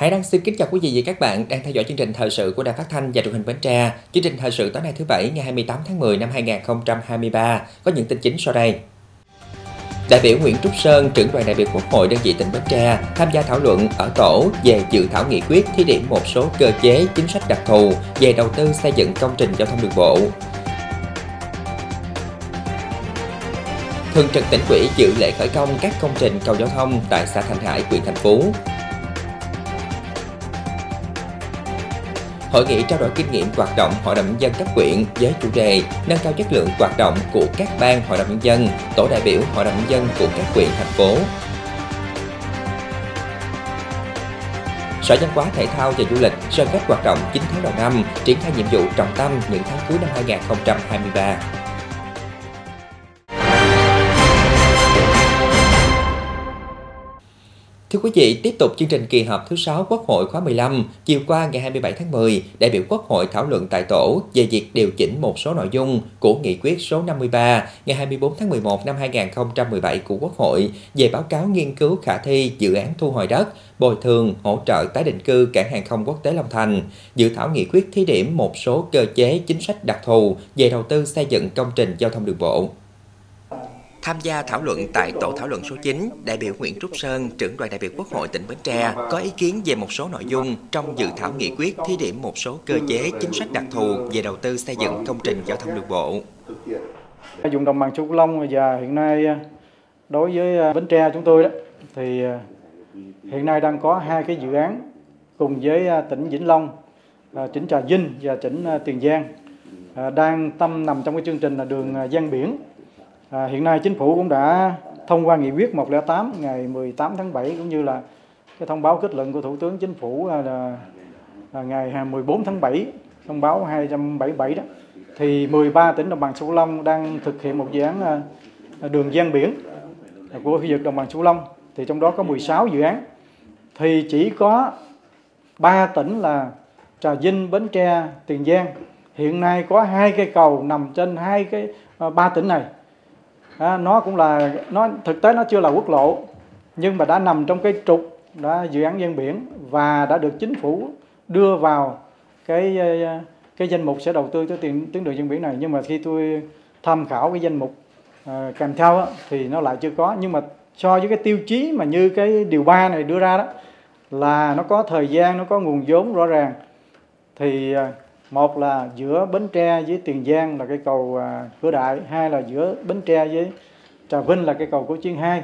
Hải Đăng xin kính chào quý vị và các bạn đang theo dõi chương trình thời sự của Đài Phát thanh và Truyền hình Bến Tre. Chương trình thời sự tối nay thứ bảy ngày 28 tháng 10 năm 2023 có những tin chính sau đây. Đại biểu Nguyễn Trúc Sơn, trưởng đoàn đại biểu Quốc hội đơn vị tỉnh Bến Tre tham gia thảo luận ở tổ về dự thảo nghị quyết thí điểm một số cơ chế chính sách đặc thù về đầu tư xây dựng công trình giao thông đường bộ. Thường trực tỉnh ủy dự lễ khởi công các công trình cầu giao thông tại xã Thành Hải, huyện Thành Phú. Hội nghị trao đổi kinh nghiệm hoạt động Hội đồng nhân dân cấp huyện với chủ đề nâng cao chất lượng hoạt động của các ban Hội đồng nhân dân, tổ đại biểu Hội đồng nhân dân của các quyện thành phố. Sở Văn hóa Thể thao và Du lịch sơ kết hoạt động 9 tháng đầu năm, triển khai nhiệm vụ trọng tâm những tháng cuối năm 2023. Thưa quý vị, tiếp tục chương trình kỳ họp thứ 6 Quốc hội khóa 15, chiều qua ngày 27 tháng 10, đại biểu Quốc hội thảo luận tại tổ về việc điều chỉnh một số nội dung của nghị quyết số 53 ngày 24 tháng 11 năm 2017 của Quốc hội về báo cáo nghiên cứu khả thi dự án thu hồi đất, bồi thường, hỗ trợ tái định cư cảng hàng không quốc tế Long Thành, dự thảo nghị quyết thí điểm một số cơ chế chính sách đặc thù về đầu tư xây dựng công trình giao thông đường bộ. Tham gia thảo luận tại tổ thảo luận số 9, đại biểu Nguyễn Trúc Sơn, trưởng đoàn đại biểu Quốc hội tỉnh Bến Tre, có ý kiến về một số nội dung trong dự thảo nghị quyết thí điểm một số cơ chế chính sách đặc thù về đầu tư xây dựng công trình giao thông đường bộ. Dùng đồng bằng sông Cửu Long và hiện nay đối với à, Bến Tre chúng tôi đó thì à, hiện nay đang có hai cái dự án cùng với à, tỉnh Vĩnh Long, tỉnh Trà Vinh và tỉnh Tiền Giang đang tâm nằm trong cái chương trình là đường gian biển À, hiện nay chính phủ cũng đã thông qua nghị quyết 108 ngày 18 tháng 7 cũng như là cái thông báo kết luận của Thủ tướng Chính phủ à, là, là, là ngày 14 tháng 7 thông báo 277 đó. Thì 13 tỉnh đồng bằng sông Long đang thực hiện một dự án à, à, đường gian biển của khu vực đồng bằng sông Long. Thì trong đó có 16 dự án. Thì chỉ có 3 tỉnh là Trà Vinh, Bến Tre, Tiền Giang. Hiện nay có hai cây cầu nằm trên hai cái ba tỉnh này à, nó cũng là nó thực tế nó chưa là quốc lộ nhưng mà đã nằm trong cái trục đã dự án ven biển và đã được chính phủ đưa vào cái ờ, cái danh mục sẽ đầu tư tới tiền tuyến đường ven biển này. Nhưng mà khi tôi tham khảo cái danh mục à, kèm theo á, thì nó lại chưa có. Nhưng mà so với cái tiêu chí mà như cái điều ba này đưa ra đó là nó có thời gian nó có nguồn vốn rõ ràng thì à, một là giữa Bến Tre với Tiền Giang là cây cầu à, cửa đại hai là giữa Bến Tre với Trà Vinh là cây cầu của Chiên hai.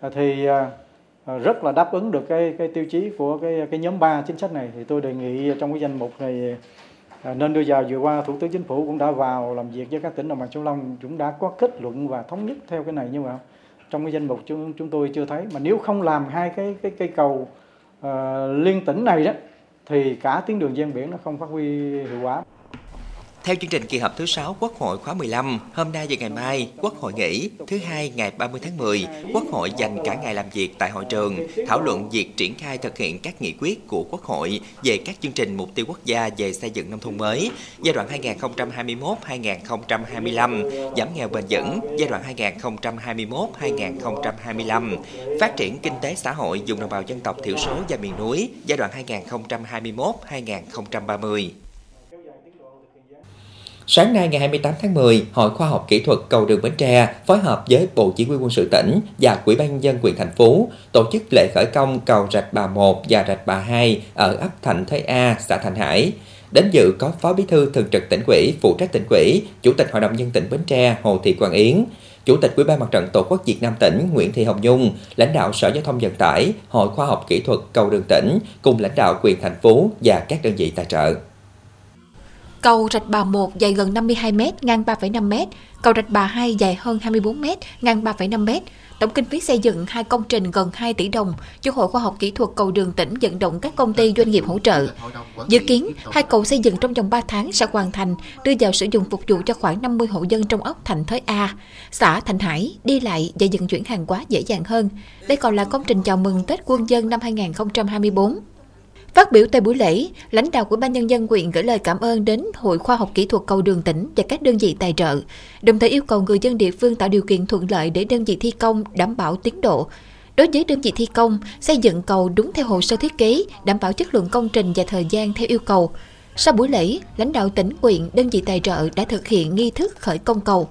À, thì à, rất là đáp ứng được cái cái tiêu chí của cái cái nhóm 3 chính sách này. Thì tôi đề nghị trong cái danh mục này nên đưa vào vừa qua thủ tướng chính phủ cũng đã vào làm việc với các tỉnh đồng bằng sông Long cũng đã có kết luận và thống nhất theo cái này nhưng mà trong cái danh mục chúng chúng tôi chưa thấy. Mà nếu không làm hai cái cái cây cầu uh, liên tỉnh này đó thì cả tuyến đường ven biển nó không phát huy hiệu quả. Theo chương trình kỳ họp thứ 6 Quốc hội khóa 15, hôm nay và ngày mai, Quốc hội nghỉ. Thứ hai ngày 30 tháng 10, Quốc hội dành cả ngày làm việc tại hội trường, thảo luận việc triển khai thực hiện các nghị quyết của Quốc hội về các chương trình mục tiêu quốc gia về xây dựng nông thôn mới giai đoạn 2021-2025, giảm nghèo bền vững giai đoạn 2021-2025, phát triển kinh tế xã hội vùng đồng bào dân tộc thiểu số và miền núi giai đoạn 2021-2030. Sáng nay ngày 28 tháng 10, Hội Khoa học Kỹ thuật Cầu đường Bến Tre phối hợp với Bộ Chỉ huy quân sự tỉnh và Quỹ ban dân Quyền thành phố tổ chức lễ khởi công cầu Rạch Bà 1 và Rạch Bà 2 ở ấp Thạnh Thới A, xã Thành Hải. Đến dự có Phó Bí thư Thường trực tỉnh ủy, phụ trách tỉnh ủy, Chủ tịch Hội đồng nhân tỉnh Bến Tre Hồ Thị Quang Yến, Chủ tịch Ủy ban Mặt trận Tổ quốc Việt Nam tỉnh Nguyễn Thị Hồng Nhung, lãnh đạo Sở Giao thông Vận tải, Hội Khoa học Kỹ thuật Cầu đường tỉnh cùng lãnh đạo quyền thành phố và các đơn vị tài trợ. Cầu Rạch Bà 1 dài gần 52 m, ngang 3,5 m, cầu Rạch Bà 2 dài hơn 24 m, ngang 3,5 m. Tổng kinh phí xây dựng hai công trình gần 2 tỷ đồng, do Hội Khoa học Kỹ thuật Cầu Đường tỉnh vận động các công ty doanh nghiệp hỗ trợ. Dự kiến, hai cầu xây dựng trong vòng 3 tháng sẽ hoàn thành, đưa vào sử dụng phục vụ cho khoảng 50 hộ dân trong ốc Thành Thới A, xã Thành Hải, đi lại và vận chuyển hàng hóa dễ dàng hơn. Đây còn là công trình chào mừng Tết Quân dân năm 2024. Phát biểu tại buổi lễ, lãnh đạo của ban nhân dân huyện gửi lời cảm ơn đến Hội Khoa học Kỹ thuật Cầu Đường tỉnh và các đơn vị tài trợ, đồng thời yêu cầu người dân địa phương tạo điều kiện thuận lợi để đơn vị thi công đảm bảo tiến độ, Đối với đơn vị thi công, xây dựng cầu đúng theo hồ sơ thiết kế, đảm bảo chất lượng công trình và thời gian theo yêu cầu. Sau buổi lễ, lãnh đạo tỉnh huyện, đơn vị tài trợ đã thực hiện nghi thức khởi công cầu.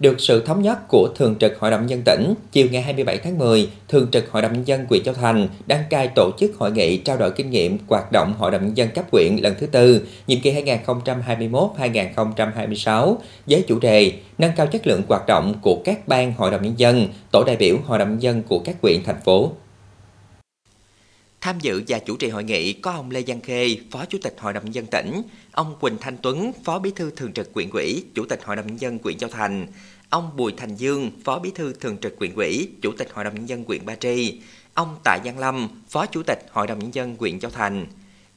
Được sự thống nhất của Thường trực Hội đồng Nhân tỉnh, chiều ngày 27 tháng 10, Thường trực Hội đồng Nhân dân huyện Châu Thành đăng cai tổ chức hội nghị trao đổi kinh nghiệm hoạt động Hội đồng Nhân dân cấp huyện lần thứ tư, nhiệm kỳ 2021-2026 với chủ đề nâng cao chất lượng hoạt động của các ban Hội đồng Nhân dân, tổ đại biểu Hội đồng Nhân dân của các huyện, thành phố. Tham dự và chủ trì hội nghị có ông Lê Giang Khê, Phó Chủ tịch Hội đồng Nhân dân tỉnh, ông Quỳnh Thanh Tuấn, Phó Bí thư Thường trực quyện ủy, Chủ tịch Hội đồng Nhân dân quyện Châu Thành, ông Bùi Thành Dương, Phó Bí thư Thường trực quyện ủy, Chủ tịch Hội đồng Nhân dân quyện Ba Tri, ông Tạ Giang Lâm, Phó Chủ tịch Hội đồng Nhân dân quyện Châu Thành.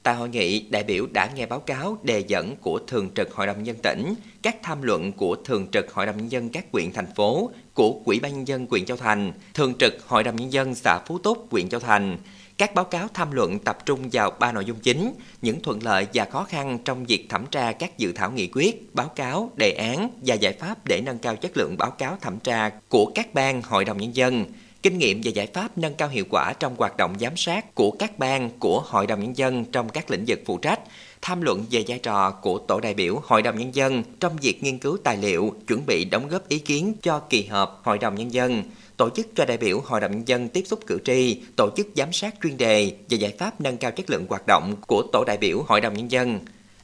Tại hội nghị, đại biểu đã nghe báo cáo đề dẫn của Thường trực Hội đồng Nhân dân tỉnh, các tham luận của Thường trực Hội đồng Nhân dân các quyện thành phố, của Quỹ ban Nhân dân quyện Châu Thành, Thường trực Hội đồng Nhân dân xã Phú Túc, quyện Châu Thành, các báo cáo tham luận tập trung vào ba nội dung chính, những thuận lợi và khó khăn trong việc thẩm tra các dự thảo nghị quyết, báo cáo, đề án và giải pháp để nâng cao chất lượng báo cáo thẩm tra của các ban hội đồng nhân dân, kinh nghiệm và giải pháp nâng cao hiệu quả trong hoạt động giám sát của các ban của Hội đồng Nhân dân trong các lĩnh vực phụ trách, tham luận về vai trò của tổ đại biểu Hội đồng Nhân dân trong việc nghiên cứu tài liệu, chuẩn bị đóng góp ý kiến cho kỳ họp Hội đồng Nhân dân, tổ chức cho đại biểu Hội đồng Nhân dân tiếp xúc cử tri, tổ chức giám sát chuyên đề và giải pháp nâng cao chất lượng hoạt động của tổ đại biểu Hội đồng Nhân dân.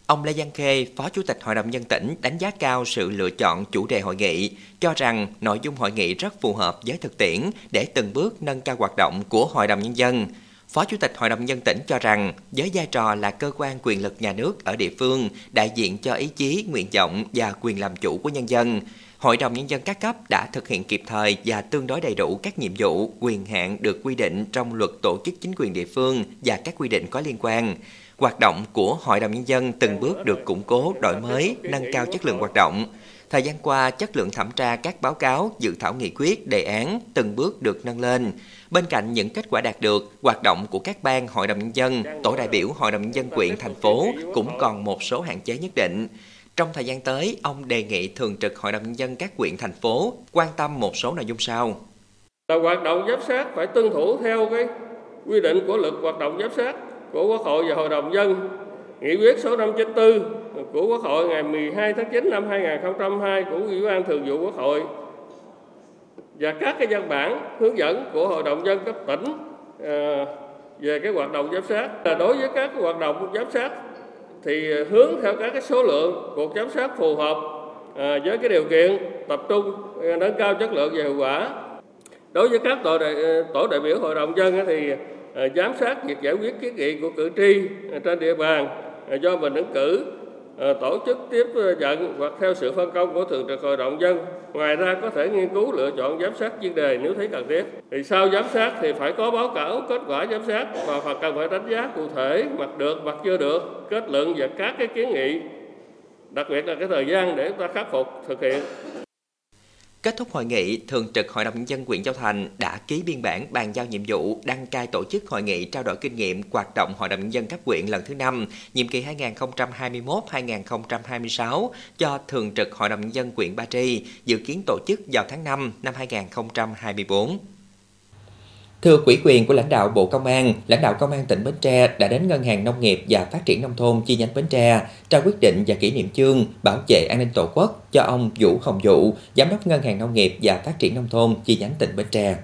Ông Lê Văn Khê, Phó Chủ tịch Hội đồng Nhân tỉnh đánh giá cao sự lựa chọn chủ đề hội nghị, cho rằng nội dung hội nghị rất phù hợp với thực tiễn để từng bước nâng cao hoạt động của Hội đồng Nhân dân. Phó Chủ tịch Hội đồng Nhân tỉnh cho rằng, với vai trò là cơ quan quyền lực nhà nước ở địa phương, đại diện cho ý chí, nguyện vọng và quyền làm chủ của nhân dân, Hội đồng Nhân dân các cấp đã thực hiện kịp thời và tương đối đầy đủ các nhiệm vụ, quyền hạn được quy định trong luật tổ chức chính quyền địa phương và các quy định có liên quan. Hoạt động của Hội đồng Nhân dân từng bước được củng cố, đổi mới, nâng cao chất lượng hoạt động. Thời gian qua, chất lượng thẩm tra các báo cáo, dự thảo nghị quyết, đề án từng bước được nâng lên. Bên cạnh những kết quả đạt được, hoạt động của các ban Hội đồng Nhân dân, tổ đại biểu Hội đồng Nhân dân quyện, thành phố cũng còn một số hạn chế nhất định. Trong thời gian tới, ông đề nghị Thường trực Hội đồng Nhân dân các quyện, thành phố quan tâm một số nội dung sau. Là hoạt động giám sát phải tuân thủ theo cái quy định của luật hoạt động giám sát của Quốc hội và Hội đồng dân, nghị quyết số 594 của Quốc hội ngày 12 tháng 9 năm 2002 của Ủy ban Thường vụ Quốc hội và các cái văn bản hướng dẫn của Hội đồng dân cấp tỉnh ờ, về cái hoạt động giám sát. Là đối với các hoạt động giám sát thì ờ, hướng theo các cái số lượng cuộc giám sát phù hợp à, với cái điều kiện tập trung ờ, nâng cao chất lượng và hiệu quả. Đối với các tổ đại, tổ đại biểu hội đồng dân thì à, giám sát việc giải quyết kiến nghị của cử tri trên địa bàn do mình ứng cử Ờ, tổ chức tiếp ờ, nhận hoặc theo sự phân công của thường trực hội đồng dân. Ngoài ra có thể nghiên cứu lựa chọn giám sát chuyên đề nếu thấy cần thiết. Thì sau giám sát thì phải có báo cáo, kết quả giám sát và phải cần phải đánh giá cụ thể, mặt được, mặt chưa được, kết luận và các cái kiến nghị. Đặc biệt là cái thời gian để chúng ta khắc phục, thực hiện. Kết thúc hội nghị, Thường trực Hội đồng Nhân dân huyện Châu Thành đã ký biên bản bàn giao nhiệm vụ đăng cai tổ chức hội nghị trao đổi kinh nghiệm hoạt động Hội đồng Nhân dân cấp huyện lần thứ 5, nhiệm kỳ 2021-2026 cho Thường trực Hội đồng Nhân dân huyện Ba Tri, dự kiến tổ chức vào tháng 5 năm 2024. Thưa quỹ quyền của lãnh đạo Bộ Công an, lãnh đạo Công an tỉnh Bến Tre đã đến Ngân hàng Nông nghiệp và Phát triển Nông thôn chi nhánh Bến Tre trao quyết định và kỷ niệm chương bảo vệ an ninh tổ quốc cho ông Vũ Hồng Dụ, Giám đốc Ngân hàng Nông nghiệp và Phát triển Nông thôn chi nhánh tỉnh Bến Tre.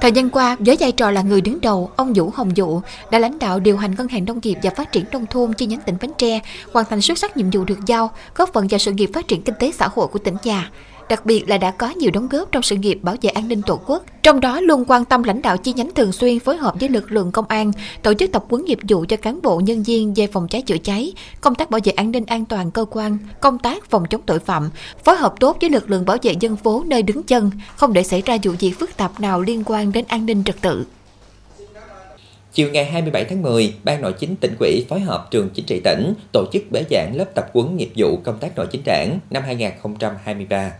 Thời gian qua, với vai trò là người đứng đầu, ông Vũ Hồng Dụ đã lãnh đạo điều hành Ngân hàng Nông nghiệp và Phát triển Nông thôn chi nhánh tỉnh Bến Tre, hoàn thành xuất sắc nhiệm vụ được giao, góp phần vào sự nghiệp phát triển kinh tế xã hội của tỉnh nhà đặc biệt là đã có nhiều đóng góp trong sự nghiệp bảo vệ an ninh tổ quốc. Trong đó luôn quan tâm lãnh đạo chi nhánh thường xuyên phối hợp với lực lượng công an, tổ chức tập huấn nghiệp vụ cho cán bộ nhân viên về phòng cháy chữa cháy, công tác bảo vệ an ninh an toàn cơ quan, công tác phòng chống tội phạm, phối hợp tốt với lực lượng bảo vệ dân phố nơi đứng chân, không để xảy ra vụ việc phức tạp nào liên quan đến an ninh trật tự. Chiều ngày 27 tháng 10, Ban Nội chính tỉnh ủy phối hợp trường chính trị tỉnh tổ chức bế giảng lớp tập huấn nghiệp vụ công tác nội chính đảng năm 2023.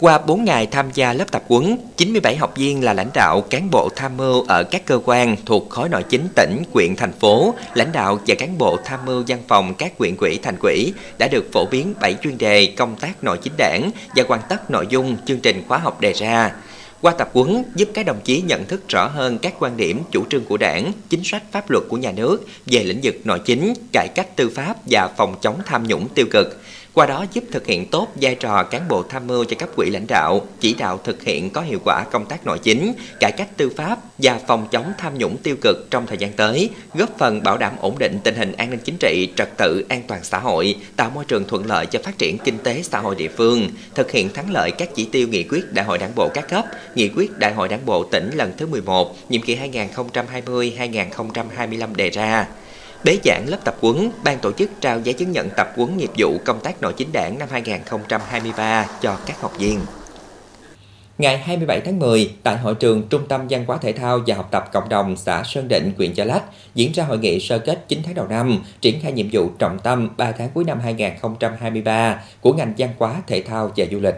Qua 4 ngày tham gia lớp tập huấn, 97 học viên là lãnh đạo, cán bộ tham mưu ở các cơ quan thuộc khối nội chính tỉnh, quyện, thành phố, lãnh đạo và cán bộ tham mưu văn phòng các quyện quỹ, thành quỹ đã được phổ biến 7 chuyên đề công tác nội chính đảng và hoàn tất nội dung chương trình khóa học đề ra. Qua tập huấn giúp các đồng chí nhận thức rõ hơn các quan điểm, chủ trương của đảng, chính sách pháp luật của nhà nước về lĩnh vực nội chính, cải cách tư pháp và phòng chống tham nhũng tiêu cực qua đó giúp thực hiện tốt vai trò cán bộ tham mưu cho cấp quỹ lãnh đạo, chỉ đạo thực hiện có hiệu quả công tác nội chính, cải cách tư pháp và phòng chống tham nhũng tiêu cực trong thời gian tới, góp phần bảo đảm ổn định tình hình an ninh chính trị, trật tự, an toàn xã hội, tạo môi trường thuận lợi cho phát triển kinh tế xã hội địa phương, thực hiện thắng lợi các chỉ tiêu nghị quyết Đại hội Đảng bộ các cấp, nghị quyết Đại hội Đảng bộ tỉnh lần thứ 11, nhiệm kỳ 2020-2025 đề ra. Bế giảng lớp tập huấn, ban tổ chức trao giấy chứng nhận tập huấn nghiệp vụ công tác nội chính đảng năm 2023 cho các học viên. Ngày 27 tháng 10, tại hội trường Trung tâm Văn hóa Thể thao và Học tập Cộng đồng xã Sơn Định, huyện Chợ Lách, diễn ra hội nghị sơ kết 9 tháng đầu năm, triển khai nhiệm vụ trọng tâm 3 tháng cuối năm 2023 của ngành văn hóa, thể thao và du lịch.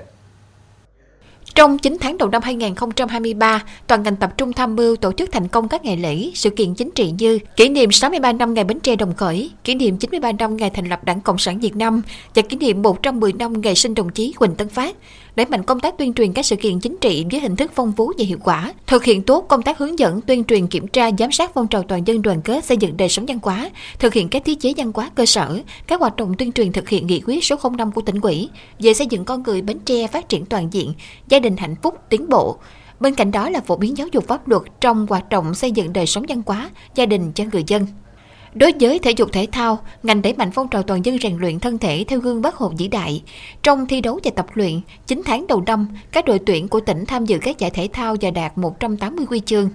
Trong 9 tháng đầu năm 2023, toàn ngành tập trung tham mưu tổ chức thành công các ngày lễ, sự kiện chính trị như kỷ niệm 63 năm ngày Bến Tre đồng khởi, kỷ niệm 93 năm ngày thành lập Đảng Cộng sản Việt Nam và kỷ niệm 110 năm ngày sinh đồng chí Huỳnh Tấn Phát đẩy mạnh công tác tuyên truyền các sự kiện chính trị với hình thức phong phú và hiệu quả, thực hiện tốt công tác hướng dẫn, tuyên truyền, kiểm tra, giám sát phong trào toàn dân đoàn kết xây dựng đời sống văn hóa, thực hiện các thiết chế văn hóa cơ sở, các hoạt động tuyên truyền thực hiện nghị quyết số 05 của tỉnh ủy về xây dựng con người Bến Tre phát triển toàn diện, gia đình hạnh phúc, tiến bộ. Bên cạnh đó là phổ biến giáo dục pháp luật trong hoạt động xây dựng đời sống văn hóa, gia đình cho người dân. Đối với thể dục thể thao, ngành đẩy mạnh phong trào toàn dân rèn luyện thân thể theo gương Bác Hồ vĩ đại. Trong thi đấu và tập luyện, 9 tháng đầu năm, các đội tuyển của tỉnh tham dự các giải thể thao và đạt 180 huy chương.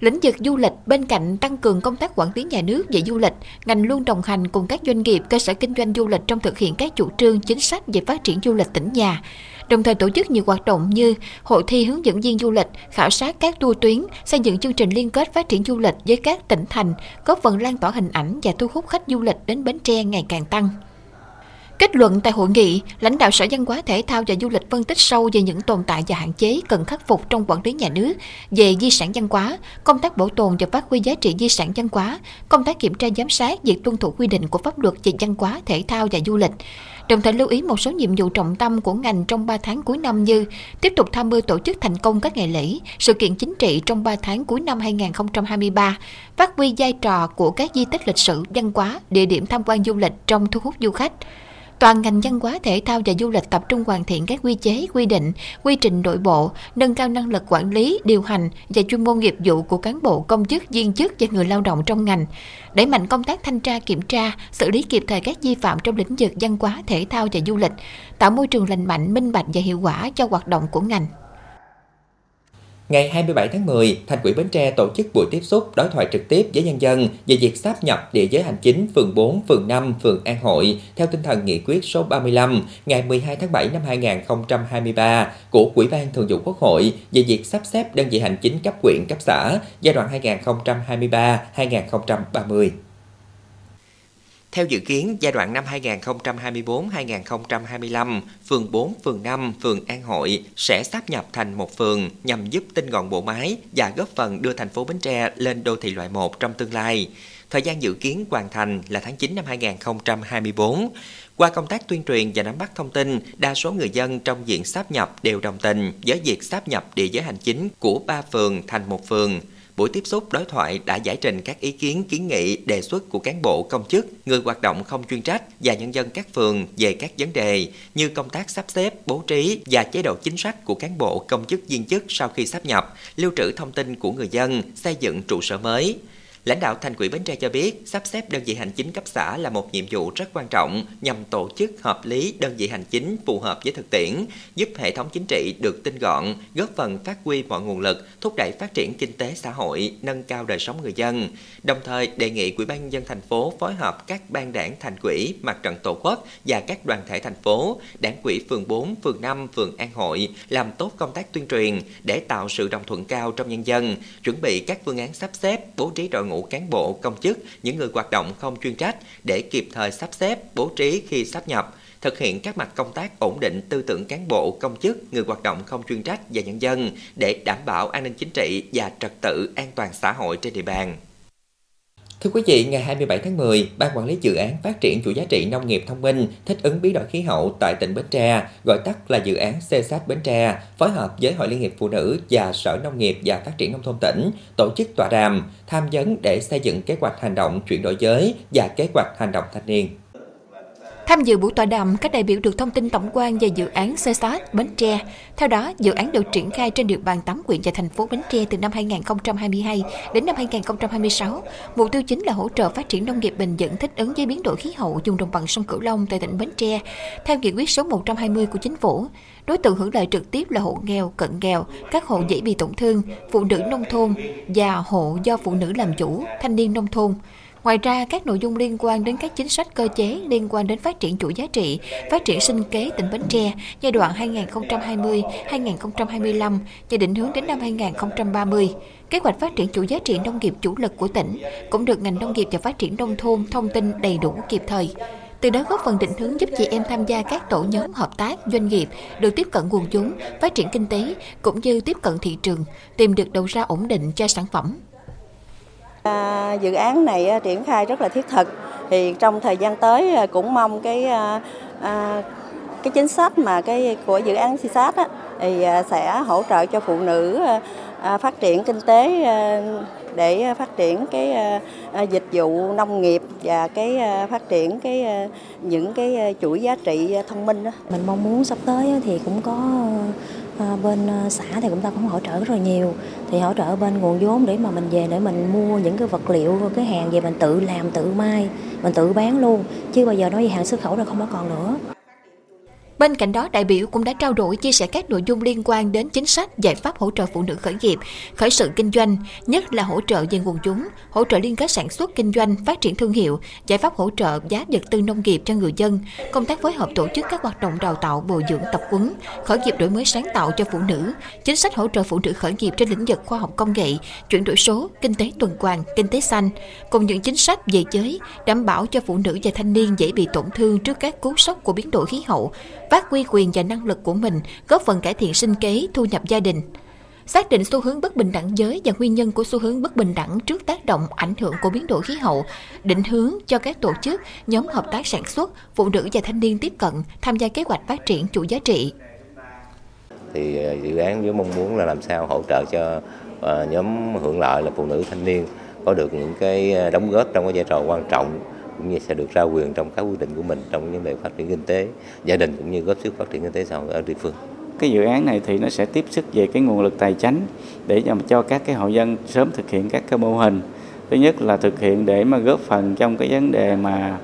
Lĩnh vực du lịch bên cạnh tăng cường công tác quản lý nhà nước về du lịch, ngành luôn đồng hành cùng các doanh nghiệp, cơ sở kinh doanh du lịch trong thực hiện các chủ trương, chính sách về phát triển du lịch tỉnh nhà đồng thời tổ chức nhiều hoạt động như hội thi hướng dẫn viên du lịch, khảo sát các tour tuyến, xây dựng chương trình liên kết phát triển du lịch với các tỉnh thành, góp phần lan tỏa hình ảnh và thu hút khách du lịch đến Bến Tre ngày càng tăng. Kết luận tại hội nghị, lãnh đạo Sở Văn hóa Thể thao và Du lịch phân tích sâu về những tồn tại và hạn chế cần khắc phục trong quản lý nhà nước về di sản văn hóa, công tác bảo tồn và phát huy giá trị di sản văn hóa, công tác kiểm tra giám sát việc tuân thủ quy định của pháp luật về văn hóa, thể thao và du lịch. Đồng thời lưu ý một số nhiệm vụ trọng tâm của ngành trong 3 tháng cuối năm như tiếp tục tham mưu tổ chức thành công các ngày lễ, sự kiện chính trị trong 3 tháng cuối năm 2023, phát huy vai trò của các di tích lịch sử, văn hóa, địa điểm tham quan du lịch trong thu hút du khách toàn ngành văn hóa thể thao và du lịch tập trung hoàn thiện các quy chế, quy định, quy trình nội bộ, nâng cao năng lực quản lý, điều hành và chuyên môn nghiệp vụ của cán bộ, công chức, viên chức và người lao động trong ngành, đẩy mạnh công tác thanh tra kiểm tra, xử lý kịp thời các vi phạm trong lĩnh vực văn hóa thể thao và du lịch, tạo môi trường lành mạnh, minh bạch và hiệu quả cho hoạt động của ngành. Ngày 27 tháng 10, Thành ủy Bến Tre tổ chức buổi tiếp xúc đối thoại trực tiếp với nhân dân về việc sáp nhập địa giới hành chính phường 4, phường 5, phường An Hội theo tinh thần nghị quyết số 35 ngày 12 tháng 7 năm 2023 của Ủy ban Thường vụ Quốc hội về việc sắp xếp đơn vị hành chính cấp huyện cấp xã giai đoạn 2023-2030. Theo dự kiến, giai đoạn năm 2024-2025, phường 4, phường 5, phường An Hội sẽ sáp nhập thành một phường nhằm giúp tinh gọn bộ máy và góp phần đưa thành phố Bến Tre lên đô thị loại 1 trong tương lai. Thời gian dự kiến hoàn thành là tháng 9 năm 2024. Qua công tác tuyên truyền và nắm bắt thông tin, đa số người dân trong diện sáp nhập đều đồng tình với việc sáp nhập địa giới hành chính của ba phường thành một phường. Buổi tiếp xúc đối thoại đã giải trình các ý kiến kiến nghị đề xuất của cán bộ công chức, người hoạt động không chuyên trách và nhân dân các phường về các vấn đề như công tác sắp xếp, bố trí và chế độ chính sách của cán bộ công chức viên chức sau khi sắp nhập, lưu trữ thông tin của người dân, xây dựng trụ sở mới. Lãnh đạo thành ủy Bến Tre cho biết, sắp xếp đơn vị hành chính cấp xã là một nhiệm vụ rất quan trọng nhằm tổ chức hợp lý đơn vị hành chính phù hợp với thực tiễn, giúp hệ thống chính trị được tinh gọn, góp phần phát huy mọi nguồn lực, thúc đẩy phát triển kinh tế xã hội, nâng cao đời sống người dân. Đồng thời đề nghị Ủy ban nhân dân thành phố phối hợp các ban đảng thành quỹ, mặt trận tổ quốc và các đoàn thể thành phố, đảng quỹ phường 4, phường 5, phường An Hội làm tốt công tác tuyên truyền để tạo sự đồng thuận cao trong nhân dân, chuẩn bị các phương án sắp xếp, bố trí đội ngũ cán bộ, công chức, những người hoạt động không chuyên trách để kịp thời sắp xếp, bố trí khi sắp nhập, thực hiện các mặt công tác ổn định tư tưởng cán bộ, công chức, người hoạt động không chuyên trách và nhân dân để đảm bảo an ninh chính trị và trật tự an toàn xã hội trên địa bàn. Thưa quý vị, ngày 27 tháng 10, Ban Quản lý Dự án Phát triển chuỗi giá trị nông nghiệp thông minh thích ứng biến đổi khí hậu tại tỉnh Bến Tre, gọi tắt là dự án CSAT Bến Tre, phối hợp với Hội Liên hiệp Phụ nữ và Sở Nông nghiệp và Phát triển Nông thôn tỉnh, tổ chức tọa đàm, tham vấn để xây dựng kế hoạch hành động chuyển đổi giới và kế hoạch hành động thanh niên. Tham dự buổi tọa đàm, các đại biểu được thông tin tổng quan về dự án CSAT Bến Tre. Theo đó, dự án được triển khai trên địa bàn 8 quyện và thành phố Bến Tre từ năm 2022 đến năm 2026. Mục tiêu chính là hỗ trợ phát triển nông nghiệp bền vững thích ứng với biến đổi khí hậu vùng đồng bằng sông Cửu Long tại tỉnh Bến Tre, theo nghị quyết số 120 của chính phủ. Đối tượng hưởng lợi trực tiếp là hộ nghèo, cận nghèo, các hộ dễ bị tổn thương, phụ nữ nông thôn và hộ do phụ nữ làm chủ, thanh niên nông thôn. Ngoài ra, các nội dung liên quan đến các chính sách cơ chế liên quan đến phát triển chuỗi giá trị, phát triển sinh kế tỉnh Bến Tre giai đoạn 2020-2025 và định hướng đến năm 2030. Kế hoạch phát triển chuỗi giá trị nông nghiệp chủ lực của tỉnh cũng được ngành nông nghiệp và phát triển nông thôn thông tin đầy đủ kịp thời. Từ đó góp phần định hướng giúp chị em tham gia các tổ nhóm hợp tác, doanh nghiệp được tiếp cận nguồn vốn, phát triển kinh tế cũng như tiếp cận thị trường, tìm được đầu ra ổn định cho sản phẩm. À, dự án này à, triển khai rất là thiết thực thì trong thời gian tới à, cũng mong cái à, à, cái chính sách mà cái của dự án CSAT á, thì à, sẽ hỗ trợ cho phụ nữ phát triển kinh tế để phát triển cái dịch vụ nông nghiệp và cái phát triển cái những cái chuỗi giá trị thông minh đó. Mình mong muốn sắp tới thì cũng có Ờ, bên ờ, xã thì chúng ta cũng hỗ trợ rất là nhiều. Thì hỗ trợ bên nguồn vốn để mà mình về để mình mua những cái vật liệu, cái hàng về mình tự làm, tự may, mình tự bán luôn. Chứ bây giờ nói về hàng xuất khẩu là không có còn nữa. Bên cạnh đó, đại biểu cũng đã trao đổi chia sẻ các nội dung liên quan đến chính sách, giải pháp hỗ trợ phụ nữ khởi nghiệp, khởi sự kinh doanh, nhất là hỗ trợ về nguồn vốn, hỗ trợ liên kết sản xuất kinh doanh, phát triển thương hiệu, giải pháp hỗ trợ giá vật tư nông nghiệp cho người dân, công tác phối hợp tổ chức các hoạt động đào tạo, bồi dưỡng tập huấn, khởi nghiệp đổi mới sáng tạo cho phụ nữ, chính sách hỗ trợ phụ nữ khởi nghiệp trên lĩnh vực khoa học công nghệ, chuyển đổi số, kinh tế tuần hoàn, kinh tế xanh, cùng những chính sách về giới đảm bảo cho phụ nữ và thanh niên dễ bị tổn thương trước các cú sốc của biến đổi khí hậu, phát huy quyền và năng lực của mình, góp phần cải thiện sinh kế, thu nhập gia đình. Xác định xu hướng bất bình đẳng giới và nguyên nhân của xu hướng bất bình đẳng trước tác động ảnh hưởng của biến đổi khí hậu, định hướng cho các tổ chức, nhóm hợp tác sản xuất, phụ nữ và thanh niên tiếp cận tham gia kế hoạch phát triển chuỗi giá trị. Thì ờ, dự án với mong muốn là làm sao hỗ trợ cho ờ, nhóm hưởng lợi là phụ nữ thanh niên có được những cái ờ, đóng góp trong cái vai trò quan trọng cũng như sẽ được ra quyền trong các quyết định của mình trong vấn đề phát triển kinh tế. Gia đình cũng như góp sức phát triển kinh tế xã hội ở địa phương. Cái dự án này thì nó sẽ tiếp sức về cái nguồn lực tài chính để cho các cái hộ dân sớm thực hiện các cái mô hình. Thứ nhất là thực hiện để mà góp phần trong cái vấn đề mà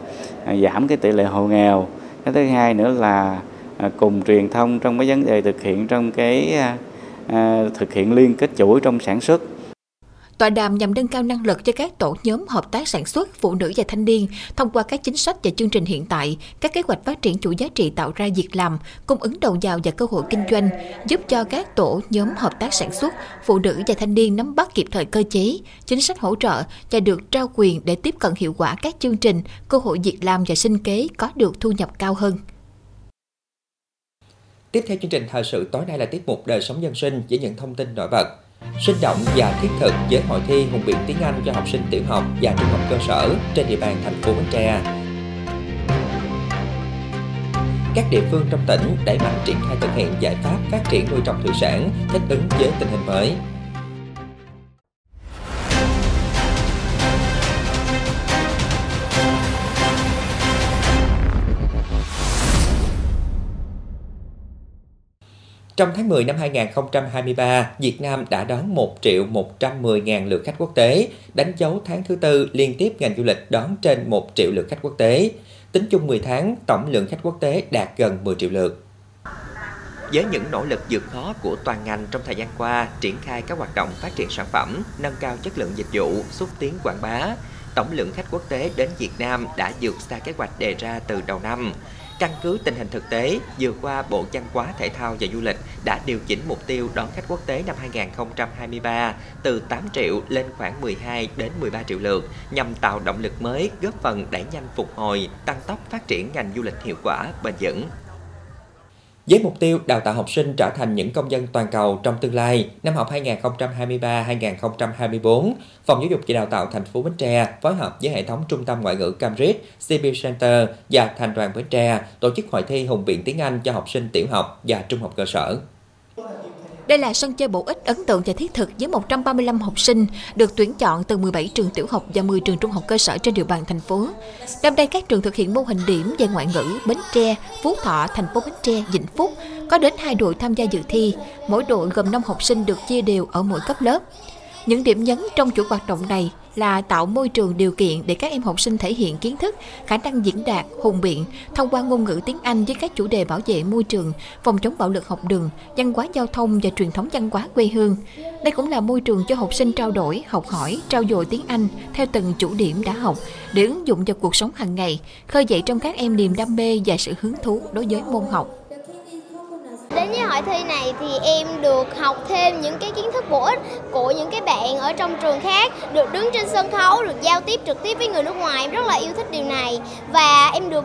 à, giảm cái tỷ lệ hộ nghèo. Cái thứ hai nữa là à, cùng truyền thông trong cái vấn đề thực hiện trong cái à, thực hiện liên kết chuỗi trong sản xuất. Tọa đàm nhằm nâng cao năng lực cho các tổ nhóm hợp tác sản xuất, phụ nữ và thanh niên thông qua các chính sách và chương trình hiện tại, các kế hoạch phát triển chuỗi giá trị tạo ra việc làm, cung ứng đầu vào và cơ hội kinh doanh, giúp cho các tổ nhóm hợp tác sản xuất, phụ nữ và thanh niên nắm bắt kịp thời cơ chế, chính sách hỗ trợ và được trao quyền để tiếp cận hiệu quả các chương trình, cơ hội việc làm và sinh kế có được thu nhập cao hơn. Tiếp theo chương trình thời sự tối nay là tiết mục đời sống dân sinh với những thông tin nổi bật sinh động và thiết thực với hội thi hùng biện tiếng Anh cho học sinh tiểu học và trung học cơ sở trên địa bàn thành phố Bến Tre. Các địa phương trong tỉnh đẩy mạnh triển khai thực hiện giải pháp phát triển nuôi trồng thủy sản thích ứng với tình hình mới. Trong tháng 10 năm 2023, Việt Nam đã đón 1 triệu 110 ngàn lượt khách quốc tế, đánh dấu tháng thứ tư liên tiếp ngành du lịch đón trên 1 triệu lượt khách quốc tế. Tính chung 10 tháng, tổng lượng khách quốc tế đạt gần 10 triệu lượt. Với những nỗ lực vượt khó của toàn ngành trong thời gian qua, triển khai các hoạt động phát triển sản phẩm, nâng cao chất lượng dịch vụ, xúc tiến quảng bá, tổng lượng khách quốc tế đến Việt Nam đã vượt xa kế hoạch đề ra từ đầu năm. Căn cứ tình hình thực tế, vừa qua Bộ Văn hóa Thể thao và Du lịch đã điều chỉnh mục tiêu đón khách quốc tế năm 2023 từ 8 triệu lên khoảng 12 đến 13 triệu lượt nhằm tạo động lực mới góp phần đẩy nhanh phục hồi, tăng tốc phát triển ngành du lịch hiệu quả, bền vững. Với mục tiêu đào tạo học sinh trở thành những công dân toàn cầu trong tương lai, năm học 2023-2024, Phòng Giáo dục và Đào tạo thành phố Bến Tre phối hợp với hệ thống Trung tâm Ngoại ngữ Cambridge, CB Center và Thành đoàn Bến Tre tổ chức hội thi hùng biện tiếng Anh cho học sinh tiểu học và trung học cơ sở. Đây là sân chơi bổ ích ấn tượng và thiết thực với 135 học sinh được tuyển chọn từ 17 trường tiểu học và 10 trường trung học cơ sở trên địa bàn thành phố. Năm nay các trường thực hiện mô hình điểm về ngoại ngữ Bến Tre, Phú Thọ, thành phố Bến Tre, Vĩnh Phúc có đến hai đội tham gia dự thi. Mỗi đội gồm 5 học sinh được chia đều ở mỗi cấp lớp. Những điểm nhấn trong chuỗi hoạt động này là tạo môi trường điều kiện để các em học sinh thể hiện kiến thức, khả năng diễn đạt, hùng biện thông qua ngôn ngữ tiếng Anh với các chủ đề bảo vệ môi trường, phòng chống bạo lực học đường, văn hóa giao thông và truyền thống văn hóa quê hương. Đây cũng là môi trường cho học sinh trao đổi, học hỏi, trao dồi tiếng Anh theo từng chủ điểm đã học để ứng dụng vào cuộc sống hàng ngày, khơi dậy trong các em niềm đam mê và sự hứng thú đối với môn học. Đến với hội thi này thì em được học thêm những cái kiến thức bổ ích của những cái bạn ở trong trường khác, được đứng trên sân khấu, được giao tiếp trực tiếp với người nước ngoài, em rất là yêu thích điều này và em được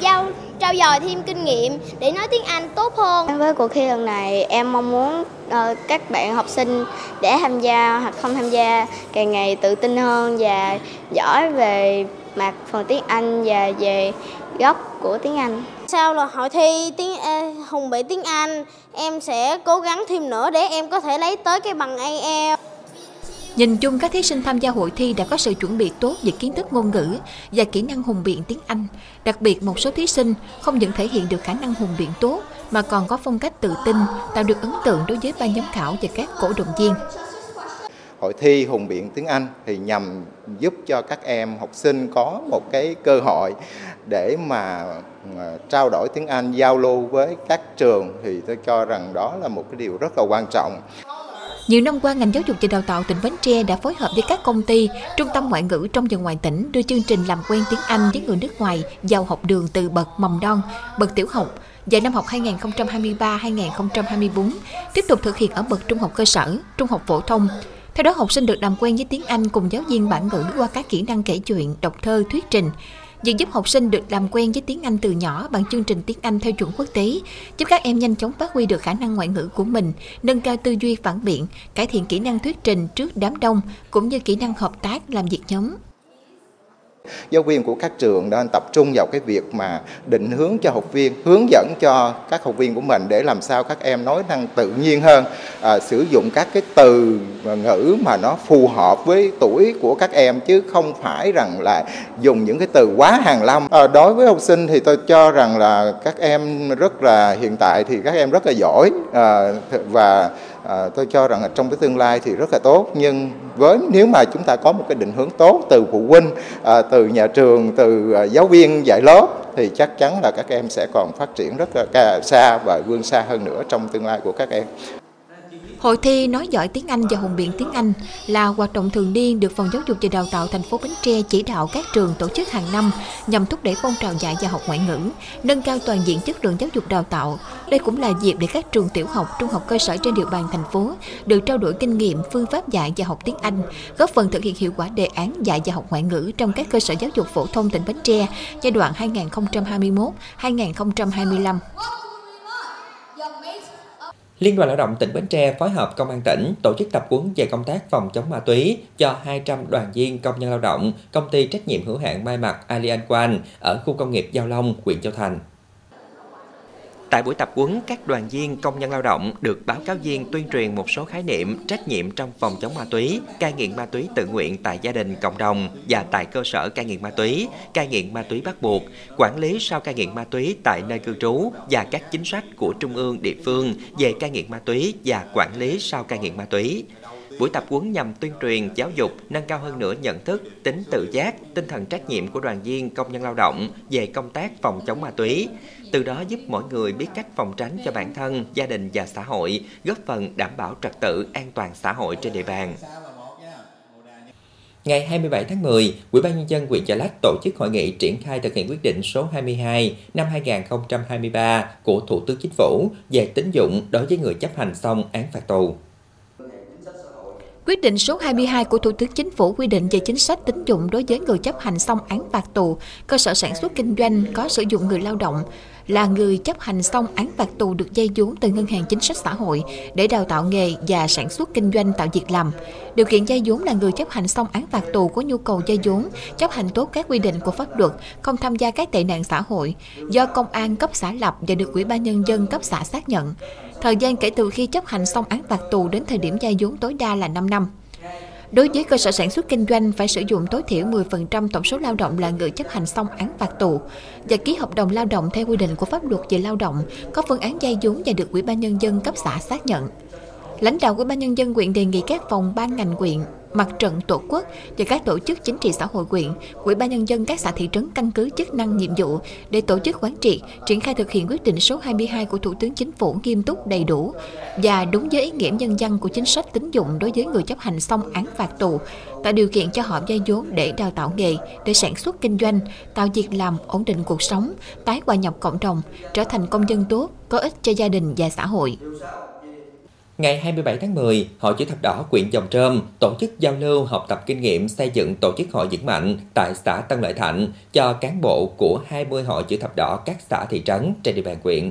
giao trao dồi thêm kinh nghiệm để nói tiếng Anh tốt hơn. Với cuộc thi lần này em mong muốn uh, các bạn học sinh để tham gia hoặc không tham gia càng ngày tự tin hơn và giỏi về mặt phần tiếng Anh và về gốc của tiếng Anh. Sau là hội thi tiếng hùng biện tiếng Anh, em sẽ cố gắng thêm nữa để em có thể lấy tới cái bằng IELTS. Nhìn chung các thí sinh tham gia hội thi đã có sự chuẩn bị tốt về kiến thức ngôn ngữ và kỹ năng hùng biện tiếng Anh. Đặc biệt một số thí sinh không những thể hiện được khả năng hùng biện tốt mà còn có phong cách tự tin, tạo được ấn tượng đối với ban giám khảo và các cổ động viên hội thi hùng biện tiếng Anh thì nhằm giúp cho các em học sinh có một cái cơ hội để mà ờ, trao đổi tiếng Anh giao lưu với các trường thì tôi cho rằng đó là một cái điều rất là quan trọng. Nhiều năm qua, ngành giáo dục và đào tạo tỉnh Bến Tre đã phối hợp với các công ty, trung tâm ngoại ngữ trong và ngoài tỉnh đưa chương trình làm quen tiếng Anh với người nước ngoài vào học đường từ bậc mầm non, bậc tiểu học và năm học 2023-2024 tiếp tục thực hiện ở bậc trung học cơ sở, trung học phổ thông, theo đó, học sinh được làm quen với tiếng Anh cùng giáo viên bản ngữ qua các kỹ năng kể chuyện, đọc thơ, thuyết trình. Việc giúp học sinh được làm quen với tiếng Anh từ nhỏ bằng chương trình tiếng Anh theo chuẩn quốc tế, giúp các em nhanh chóng phát huy được khả năng ngoại ngữ của mình, nâng cao tư duy phản biện, cải thiện kỹ năng thuyết trình trước đám đông, cũng như kỹ năng hợp tác làm việc nhóm giáo viên của các trường đang tập trung vào cái việc mà định hướng cho học viên hướng dẫn cho các học viên của mình để làm sao các em nói năng tự nhiên hơn. À, sử dụng các cái từ ngữ mà nó phù hợp với tuổi của các em chứ không phải rằng là dùng những cái từ quá hàng lâm. À, đối với học sinh thì tôi cho rằng là các em rất là hiện tại thì các em rất là giỏi à, và à, tôi cho rằng là trong cái tương lai thì rất là tốt nhưng với nếu mà chúng ta có một cái định hướng tốt từ phụ huynh à, từ nhà trường từ à, giáo viên dạy lớp thì chắc chắn là các em sẽ còn phát triển rất là xa và vươn xa hơn nữa trong tương lai của các em. Hội thi Nói giỏi tiếng Anh và Hùng biện tiếng Anh là hoạt động thường niên được Phòng Giáo dục và Đào tạo thành phố Bến Tre chỉ đạo các trường tổ chức hàng năm nhằm thúc đẩy phong trào dạy và học ngoại ngữ, nâng cao toàn diện chất lượng giáo dục đào tạo. Đây cũng là dịp để các trường tiểu học, trung học cơ sở trên địa bàn thành phố được trao đổi kinh nghiệm, phương pháp dạy và học tiếng Anh, góp phần thực hiện hiệu quả đề án dạy và học ngoại ngữ trong các cơ sở giáo dục phổ thông tỉnh Bến Tre giai đoạn 2021-2025. Liên đoàn Lao động tỉnh Bến Tre phối hợp Công an tỉnh tổ chức tập huấn về công tác phòng chống ma túy cho 200 đoàn viên công nhân lao động công ty trách nhiệm hữu hạn may mặc Alian Quan ở khu công nghiệp Giao Long, huyện Châu Thành. Tại buổi tập huấn, các đoàn viên công nhân lao động được báo cáo viên tuyên truyền một số khái niệm, trách nhiệm trong phòng chống ma túy, cai nghiện ma túy tự nguyện tại gia đình, cộng đồng và tại cơ sở cai nghiện ma túy, cai nghiện ma túy bắt buộc, quản lý sau cai nghiện ma túy tại nơi cư trú và các chính sách của trung ương, địa phương về cai nghiện ma túy và quản lý sau cai nghiện ma túy. Buổi tập huấn nhằm tuyên truyền, giáo dục, nâng cao hơn nữa nhận thức, tính tự giác, tinh thần trách nhiệm của đoàn viên công nhân lao động về công tác phòng chống ma túy, từ đó giúp mỗi người biết cách phòng tránh cho bản thân, gia đình và xã hội, góp phần đảm bảo trật tự an toàn xã hội trên địa bàn. Ngày 27 tháng 10, Ủy ban nhân dân huyện Chợ Lách tổ chức hội nghị triển khai thực hiện quyết định số 22 năm 2023 của Thủ tướng Chính phủ về tín dụng đối với người chấp hành xong án phạt tù. Quyết định số 22 của Thủ tướng Chính phủ quy định về chính sách tín dụng đối với người chấp hành xong án phạt tù, cơ sở sản xuất kinh doanh có sử dụng người lao động là người chấp hành xong án phạt tù được dây vốn từ ngân hàng chính sách xã hội để đào tạo nghề và sản xuất kinh doanh tạo việc làm. Điều kiện dây vốn là người chấp hành xong án phạt tù có nhu cầu dây vốn, chấp hành tốt các quy định của pháp luật, không tham gia các tệ nạn xã hội, do công an cấp xã lập và được ủy ban nhân dân cấp xã xác nhận. Thời gian kể từ khi chấp hành xong án phạt tù đến thời điểm dây vốn tối đa là 5 năm. Đối với cơ sở sản xuất kinh doanh phải sử dụng tối thiểu 10% tổng số lao động là người chấp hành xong án phạt tù và ký hợp đồng lao động theo quy định của pháp luật về lao động, có phương án dây vốn và được Ủy ban nhân dân cấp xã xác nhận. Lãnh đạo Ủy ban nhân dân quyện đề nghị các phòng ban ngành quyện mặt trận tổ quốc và các tổ chức chính trị xã hội quyện, ủy ban nhân dân các xã thị trấn căn cứ chức năng nhiệm vụ để tổ chức quán triệt, triển khai thực hiện quyết định số 22 của Thủ tướng Chính phủ nghiêm túc đầy đủ và đúng với ý nghĩa nhân dân của chính sách tín dụng đối với người chấp hành xong án phạt tù, tạo điều kiện cho họ vay vốn để đào tạo nghề, để sản xuất kinh doanh, tạo việc làm, ổn định cuộc sống, tái hòa nhập cộng đồng, trở thành công dân tốt, có ích cho gia đình và xã hội. Ngày 27 tháng 10, Hội Chữ Thập Đỏ quyện Dòng Trơm tổ chức giao lưu học tập kinh nghiệm xây dựng tổ chức hội vững mạnh tại xã Tân Lợi Thạnh cho cán bộ của 20 hội chữ thập đỏ các xã thị trấn trên địa bàn quyện.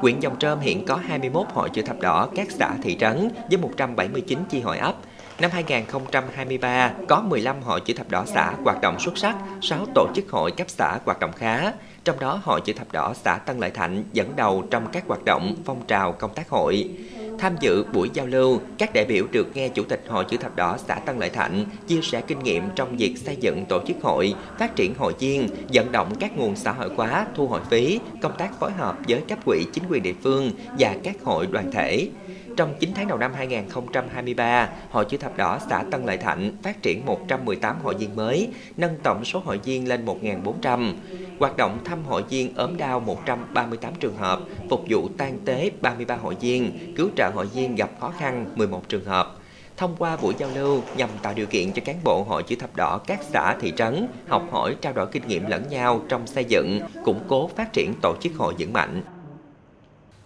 Quyện Dòng Trơm hiện có 21 hội chữ thập đỏ các xã thị trấn với 179 chi hội ấp. Năm 2023 có 15 hội chữ thập đỏ xã hoạt động xuất sắc, 6 tổ chức hội cấp xã hoạt động khá. Trong đó, Hội Chữ Thập Đỏ xã Tân Lợi Thạnh dẫn đầu trong các hoạt động phong trào công tác hội. Tham dự buổi giao lưu, các đại biểu được nghe Chủ tịch Hội Chữ Thập Đỏ xã Tân Lợi Thạnh chia sẻ kinh nghiệm trong việc xây dựng tổ chức hội, phát triển hội viên, vận động các nguồn xã hội hóa, thu hội phí, công tác phối hợp với cấp quỹ chính quyền địa phương và các hội đoàn thể. Trong 9 tháng đầu năm 2023, Hội Chữ Thập Đỏ xã Tân Lợi Thạnh phát triển 118 hội viên mới, nâng tổng số hội viên lên 1.400. Hoạt động thăm hội viên ốm đau 138 trường hợp, phục vụ tang tế 33 hội viên, cứu trợ hội viên gặp khó khăn 11 trường hợp. Thông qua buổi giao lưu nhằm tạo điều kiện cho cán bộ hội chữ thập đỏ các xã thị trấn học hỏi trao đổi kinh nghiệm lẫn nhau trong xây dựng, củng cố phát triển tổ chức hội vững mạnh.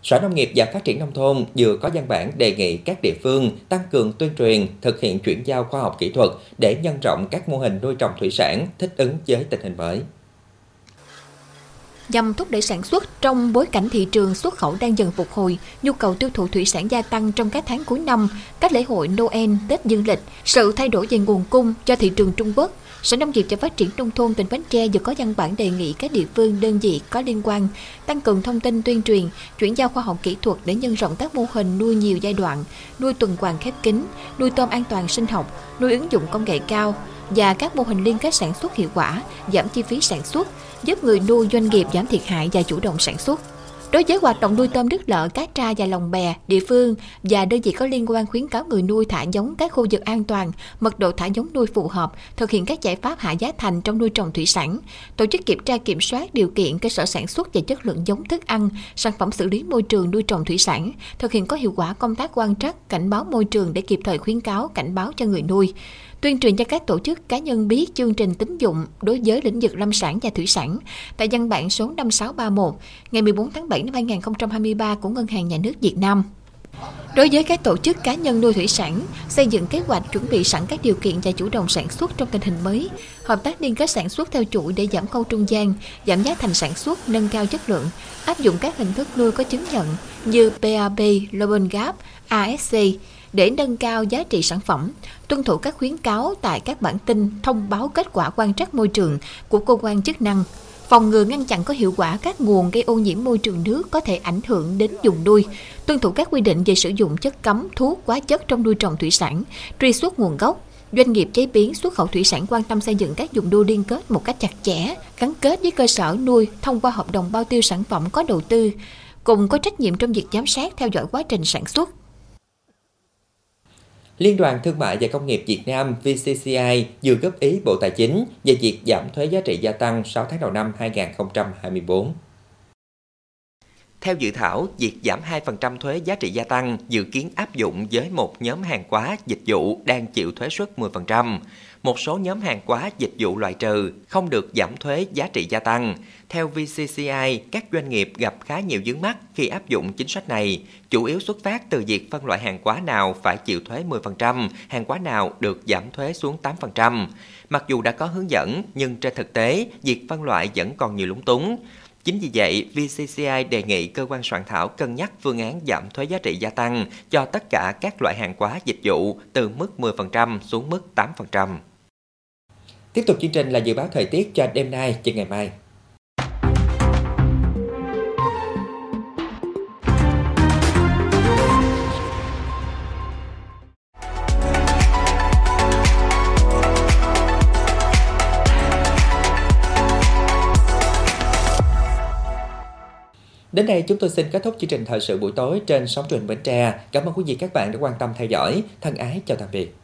Sở Nông nghiệp và Phát triển Nông thôn vừa có văn bản đề nghị các địa phương tăng cường tuyên truyền, thực hiện chuyển giao khoa học kỹ thuật để nhân rộng các mô hình nuôi trồng thủy sản thích ứng với tình hình mới. Nhằm thúc đẩy sản xuất trong bối cảnh thị trường xuất khẩu đang dần phục hồi, nhu cầu tiêu thụ thủy sản gia tăng trong các tháng cuối năm, các lễ hội Noel, Tết Dương lịch, sự thay đổi về nguồn cung cho thị trường Trung Quốc, Sở Nông nghiệp và Phát triển Nông thôn tỉnh Bến Tre vừa có văn bản đề nghị các địa phương đơn vị có liên quan tăng cường thông tin tuyên truyền, chuyển giao khoa học kỹ thuật để nhân rộng các mô hình nuôi nhiều giai đoạn, nuôi tuần hoàn khép kín, nuôi tôm an toàn sinh học, nuôi ứng dụng công nghệ cao và các mô hình liên kết sản xuất hiệu quả, giảm chi phí sản xuất, giúp người nuôi doanh nghiệp giảm thiệt hại và chủ động sản xuất. Đối với hoạt động nuôi tôm nước lợ, cá tra và lồng bè, địa phương và đơn vị có liên quan khuyến cáo người nuôi thả giống các khu vực an toàn, mật độ thả giống nuôi phù hợp, thực hiện các giải pháp hạ giá thành trong nuôi trồng thủy sản, tổ chức kiểm tra kiểm soát điều kiện cơ sở sản xuất và chất lượng giống thức ăn, sản phẩm xử lý môi trường nuôi trồng thủy sản, thực hiện có hiệu quả công tác quan trắc, cảnh báo môi trường để kịp thời khuyến cáo, cảnh báo cho người nuôi tuyên truyền cho các tổ chức cá nhân biết chương trình tín dụng đối với lĩnh vực lâm sản và thủy sản tại văn bản số 5631 ngày 14 tháng 7 năm 2023 của Ngân hàng Nhà nước Việt Nam. Đối với các tổ chức cá nhân nuôi thủy sản, xây dựng kế hoạch chuẩn bị sẵn các điều kiện và chủ động sản xuất trong tình hình mới, hợp tác liên kết sản xuất theo chuỗi để giảm khâu trung gian, giảm giá thành sản xuất, nâng cao chất lượng, áp dụng các hình thức nuôi có chứng nhận như PAB, Global Gap, ASC, để nâng cao giá trị sản phẩm, tuân thủ các khuyến cáo tại các bản tin thông báo kết quả quan trắc môi trường của cơ quan chức năng, phòng ngừa ngăn chặn có hiệu quả các nguồn gây ô nhiễm môi trường nước có thể ảnh hưởng đến dùng nuôi, tuân thủ các quy định về sử dụng chất cấm, thuốc, hóa chất trong nuôi trồng thủy sản, truy xuất nguồn gốc, Doanh nghiệp chế biến xuất khẩu thủy sản quan tâm xây dựng các vùng đô liên kết một cách chặt chẽ, gắn kết với cơ sở nuôi thông qua hợp đồng bao tiêu sản phẩm có đầu tư, cùng có trách nhiệm trong việc giám sát theo dõi quá trình sản xuất. Liên đoàn Thương mại và Công nghiệp Việt Nam VCCI vừa góp ý Bộ Tài chính về việc giảm thuế giá trị gia tăng 6 tháng đầu năm 2024. Theo dự thảo, việc giảm 2% thuế giá trị gia tăng dự kiến áp dụng với một nhóm hàng hóa dịch vụ đang chịu thuế suất 10%. Một số nhóm hàng hóa dịch vụ loại trừ không được giảm thuế giá trị gia tăng. Theo VCCI, các doanh nghiệp gặp khá nhiều vướng mắt khi áp dụng chính sách này, chủ yếu xuất phát từ việc phân loại hàng hóa nào phải chịu thuế 10%, hàng hóa nào được giảm thuế xuống 8%. Mặc dù đã có hướng dẫn, nhưng trên thực tế, việc phân loại vẫn còn nhiều lúng túng. Chính vì vậy, VCCI đề nghị cơ quan soạn thảo cân nhắc phương án giảm thuế giá trị gia tăng cho tất cả các loại hàng hóa dịch vụ từ mức 10% xuống mức 8%. Tiếp tục chương trình là dự báo thời tiết cho đêm nay và ngày mai. Đến đây chúng tôi xin kết thúc chương trình thời sự buổi tối trên sóng truyền Bến Tre. Cảm ơn quý vị các bạn đã quan tâm theo dõi. Thân ái, chào tạm biệt.